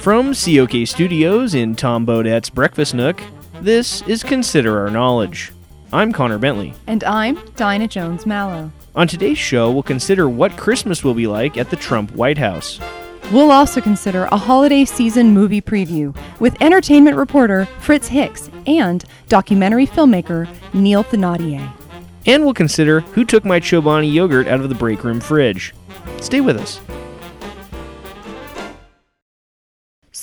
From COK Studios in Tom Bodett's Breakfast Nook, this is Consider Our Knowledge. I'm Connor Bentley. And I'm Dinah Jones Mallow. On today's show, we'll consider what Christmas will be like at the Trump White House. We'll also consider a holiday season movie preview with entertainment reporter Fritz Hicks and documentary filmmaker Neil Thenardier. And we'll consider who took my Chobani yogurt out of the break room fridge. Stay with us.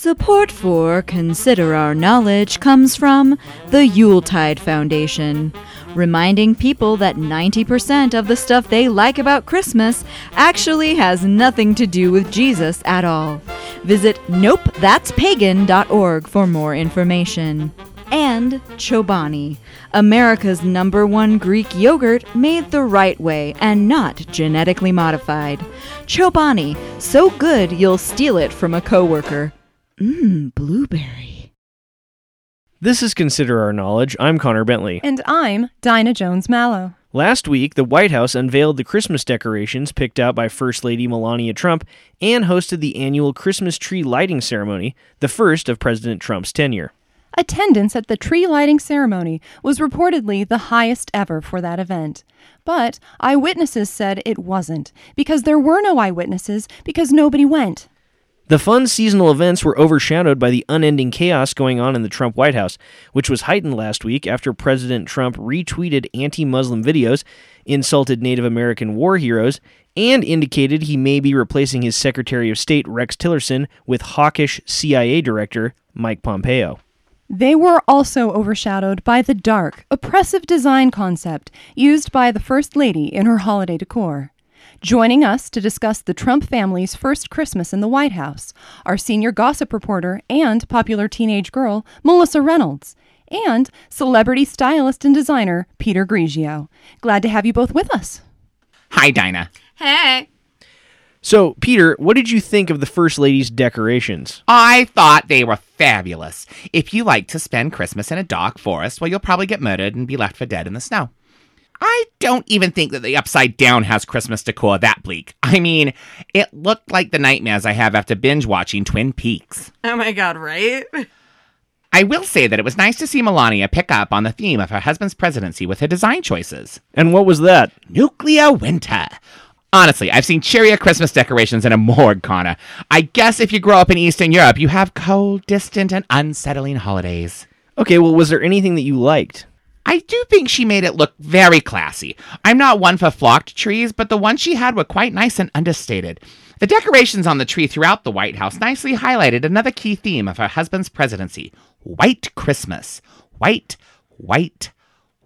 Support for Consider Our Knowledge comes from the Yuletide Foundation, reminding people that 90% of the stuff they like about Christmas actually has nothing to do with Jesus at all. Visit nopethat'spagan.org for more information. And Chobani, America's number one Greek yogurt made the right way and not genetically modified. Chobani, so good you'll steal it from a coworker. Mmm, blueberry. This is Consider Our Knowledge. I'm Connor Bentley. And I'm Dinah Jones Mallow. Last week, the White House unveiled the Christmas decorations picked out by First Lady Melania Trump and hosted the annual Christmas tree lighting ceremony, the first of President Trump's tenure. Attendance at the tree lighting ceremony was reportedly the highest ever for that event. But eyewitnesses said it wasn't, because there were no eyewitnesses, because nobody went. The fun seasonal events were overshadowed by the unending chaos going on in the Trump White House, which was heightened last week after President Trump retweeted anti Muslim videos, insulted Native American war heroes, and indicated he may be replacing his Secretary of State Rex Tillerson with hawkish CIA Director Mike Pompeo. They were also overshadowed by the dark, oppressive design concept used by the First Lady in her holiday decor. Joining us to discuss the Trump family's first Christmas in the White House, our senior gossip reporter and popular teenage girl, Melissa Reynolds, and celebrity stylist and designer, Peter Grigio. Glad to have you both with us. Hi, Dinah. Hey. So, Peter, what did you think of the First Lady's decorations? I thought they were fabulous. If you like to spend Christmas in a dark forest, well, you'll probably get murdered and be left for dead in the snow. I don't even think that the Upside Down has Christmas decor that bleak. I mean, it looked like the nightmares I have after binge watching Twin Peaks. Oh my god, right? I will say that it was nice to see Melania pick up on the theme of her husband's presidency with her design choices. And what was that? Nuclear winter. Honestly, I've seen cheerier Christmas decorations in a morgue, Connor. I guess if you grow up in Eastern Europe, you have cold, distant, and unsettling holidays. Okay, well, was there anything that you liked? I do think she made it look very classy. I'm not one for flocked trees, but the ones she had were quite nice and understated. The decorations on the tree throughout the White House nicely highlighted another key theme of her husband's presidency white Christmas. White, white,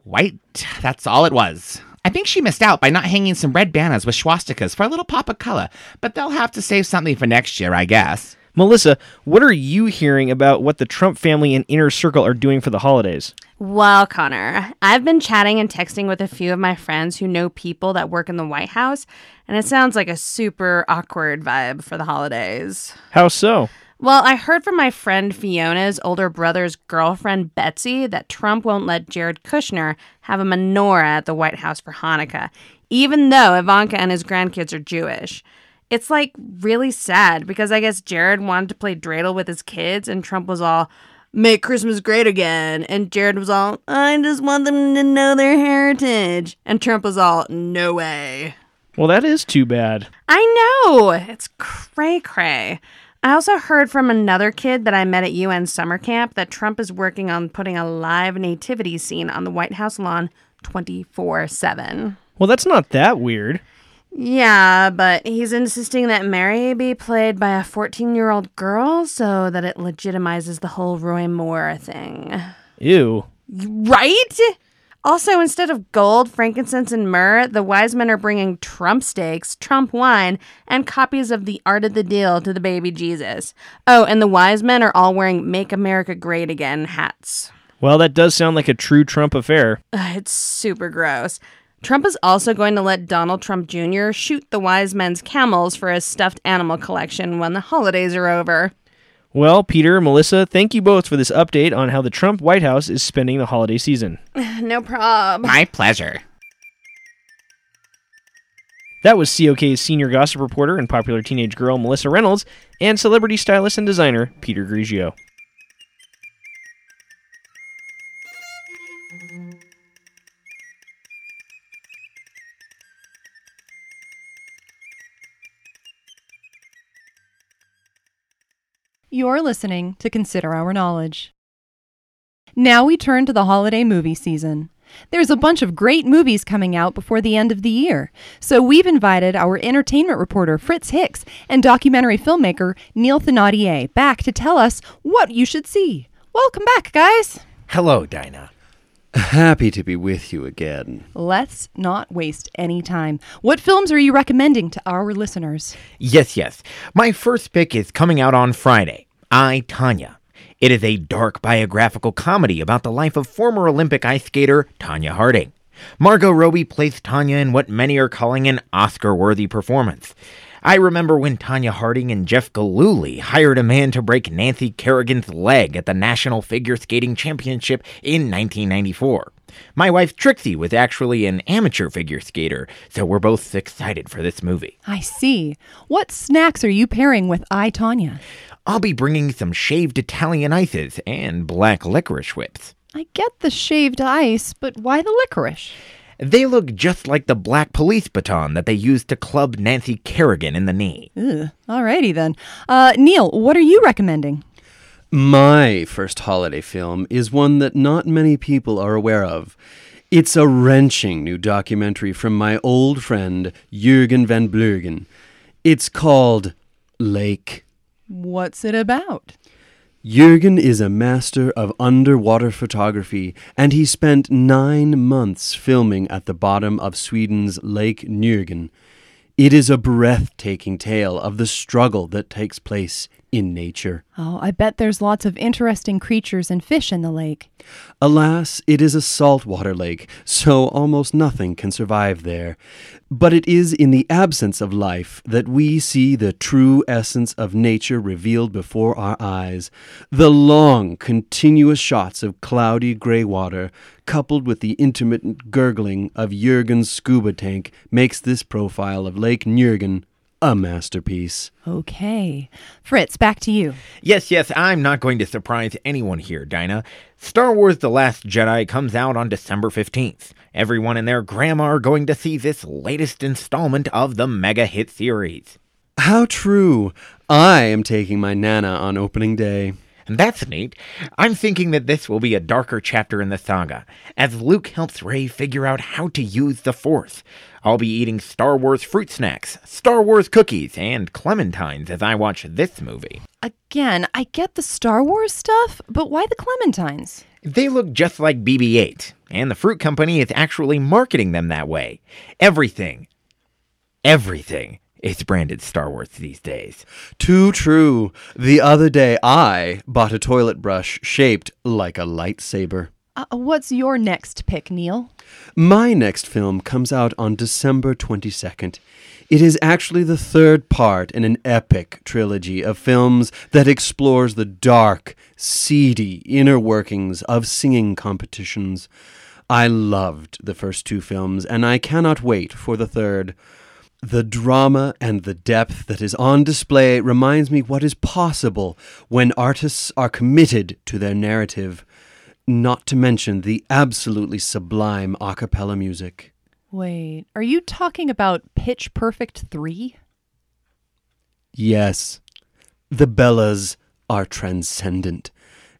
white. That's all it was. I think she missed out by not hanging some red banners with swastikas for a little pop of color, but they'll have to save something for next year, I guess. Melissa, what are you hearing about what the Trump family and inner circle are doing for the holidays? Well, Connor, I've been chatting and texting with a few of my friends who know people that work in the White House, and it sounds like a super awkward vibe for the holidays. How so? Well, I heard from my friend Fiona's older brother's girlfriend, Betsy, that Trump won't let Jared Kushner have a menorah at the White House for Hanukkah, even though Ivanka and his grandkids are Jewish. It's like really sad because I guess Jared wanted to play dreidel with his kids, and Trump was all, make Christmas great again. And Jared was all, I just want them to know their heritage. And Trump was all, no way. Well, that is too bad. I know. It's cray cray. I also heard from another kid that I met at UN summer camp that Trump is working on putting a live nativity scene on the White House lawn 24 7. Well, that's not that weird. Yeah, but he's insisting that Mary be played by a 14 year old girl so that it legitimizes the whole Roy Moore thing. Ew. Right? Also, instead of gold, frankincense, and myrrh, the wise men are bringing Trump steaks, Trump wine, and copies of The Art of the Deal to the baby Jesus. Oh, and the wise men are all wearing Make America Great Again hats. Well, that does sound like a true Trump affair. Ugh, it's super gross. Trump is also going to let Donald Trump Jr. shoot the wise men's camels for his stuffed animal collection when the holidays are over. Well, Peter, Melissa, thank you both for this update on how the Trump White House is spending the holiday season. no problem. My pleasure. That was COK's senior gossip reporter and popular teenage girl Melissa Reynolds and celebrity stylist and designer Peter Grigio. You're listening to Consider Our Knowledge. Now we turn to the holiday movie season. There's a bunch of great movies coming out before the end of the year, so we've invited our entertainment reporter Fritz Hicks and documentary filmmaker Neil Thenardier back to tell us what you should see. Welcome back, guys. Hello, Dinah. Happy to be with you again. Let's not waste any time. What films are you recommending to our listeners? Yes, yes. My first pick is coming out on Friday. I, Tonya. It is a dark biographical comedy about the life of former Olympic ice skater Tonya Harding. Margot Robbie plays Tonya in what many are calling an Oscar worthy performance. I remember when Tonya Harding and Jeff Gillooly hired a man to break Nancy Kerrigan's leg at the National Figure Skating Championship in 1994. My wife Trixie was actually an amateur figure skater, so we're both excited for this movie. I see. What snacks are you pairing with I, Tonya? I'll be bringing some shaved Italian ices and black licorice whips. I get the shaved ice, but why the licorice? They look just like the black police baton that they used to club Nancy Kerrigan in the knee. Ugh. Alrighty then. Uh, Neil, what are you recommending? My first holiday film is one that not many people are aware of. It's a wrenching new documentary from my old friend Jürgen van Bleugen. It's called Lake. What's it about? Jürgen is a master of underwater photography, and he spent nine months filming at the bottom of Sweden's Lake Nürgen. It is a breathtaking tale of the struggle that takes place in nature. Oh, I bet there's lots of interesting creatures and fish in the lake. Alas, it is a saltwater lake, so almost nothing can survive there. But it is in the absence of life that we see the true essence of nature revealed before our eyes. The long, continuous shots of cloudy gray water, coupled with the intermittent gurgling of Jurgen's scuba tank, makes this profile of Lake Nürgen a masterpiece. Okay. Fritz, back to you. Yes, yes, I'm not going to surprise anyone here, Dinah. Star Wars The Last Jedi comes out on December 15th. Everyone and their grandma are going to see this latest installment of the mega hit series. How true. I am taking my Nana on opening day. That's neat. I'm thinking that this will be a darker chapter in the saga, as Luke helps Rey figure out how to use the Force. I'll be eating Star Wars fruit snacks, Star Wars cookies, and clementines as I watch this movie. Again, I get the Star Wars stuff, but why the clementines? They look just like BB 8, and the fruit company is actually marketing them that way. Everything, everything is branded Star Wars these days. Too true. The other day I bought a toilet brush shaped like a lightsaber. Uh, what's your next pick, Neil? My next film comes out on December 22nd. It is actually the third part in an epic trilogy of films that explores the dark, seedy inner workings of singing competitions. I loved the first two films, and I cannot wait for the third. The drama and the depth that is on display reminds me what is possible when artists are committed to their narrative, not to mention the absolutely sublime a cappella music. Wait, are you talking about Pitch Perfect 3? Yes, the Bellas are transcendent,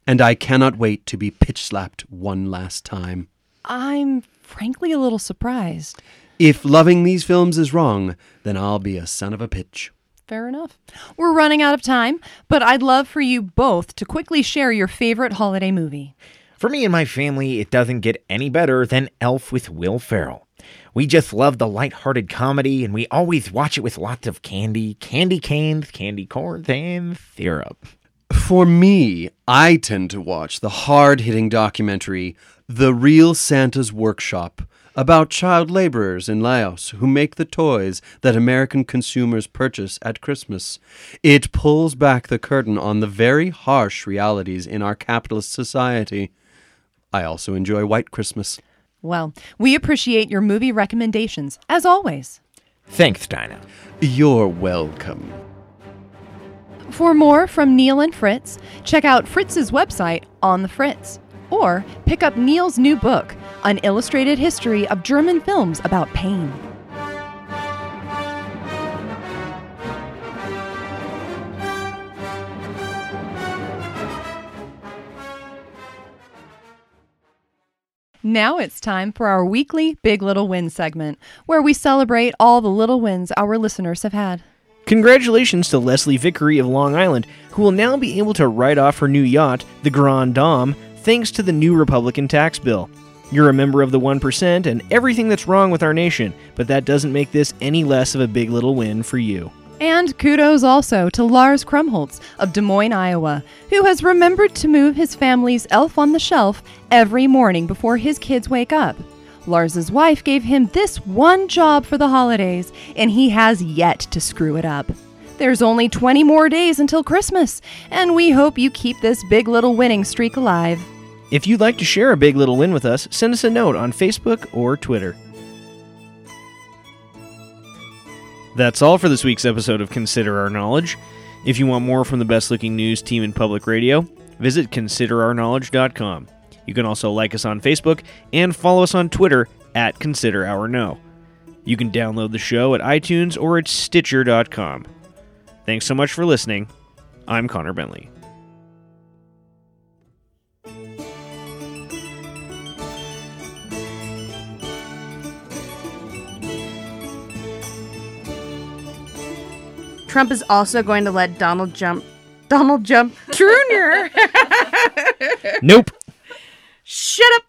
and I cannot wait to be pitch slapped one last time. I'm frankly a little surprised. If loving these films is wrong, then I'll be a son of a pitch. Fair enough. We're running out of time, but I'd love for you both to quickly share your favorite holiday movie. For me and my family, it doesn't get any better than Elf with Will Ferrell. We just love the light-hearted comedy, and we always watch it with lots of candy, candy canes, candy corns, and syrup. For me, I tend to watch the hard hitting documentary, The Real Santa's Workshop, about child laborers in Laos who make the toys that American consumers purchase at Christmas. It pulls back the curtain on the very harsh realities in our capitalist society. I also enjoy White Christmas. Well, we appreciate your movie recommendations, as always. Thanks, Dinah. You're welcome. For more from Neil and Fritz, check out Fritz's website on the Fritz. Or pick up Neil's new book, An Illustrated History of German Films About Pain. Now it's time for our weekly Big Little Win segment, where we celebrate all the little wins our listeners have had. Congratulations to Leslie Vickery of Long Island, who will now be able to write off her new yacht, the Grand Dame, thanks to the new Republican tax bill. You're a member of the 1% and everything that's wrong with our nation, but that doesn't make this any less of a big little win for you. And kudos also to Lars Krumholtz of Des Moines, Iowa, who has remembered to move his family's elf on the shelf every morning before his kids wake up. Lars's wife gave him this one job for the holidays, and he has yet to screw it up. There's only 20 more days until Christmas, and we hope you keep this big little winning streak alive. If you'd like to share a big little win with us, send us a note on Facebook or Twitter. That's all for this week's episode of Consider Our Knowledge. If you want more from the best looking news team in public radio, visit considerourknowledge.com. You can also like us on Facebook and follow us on Twitter at Consider Our Know. You can download the show at iTunes or at Stitcher.com. Thanks so much for listening. I'm Connor Bentley. Trump is also going to let Donald Jump Donald Jump Jr. Nope. Shut up.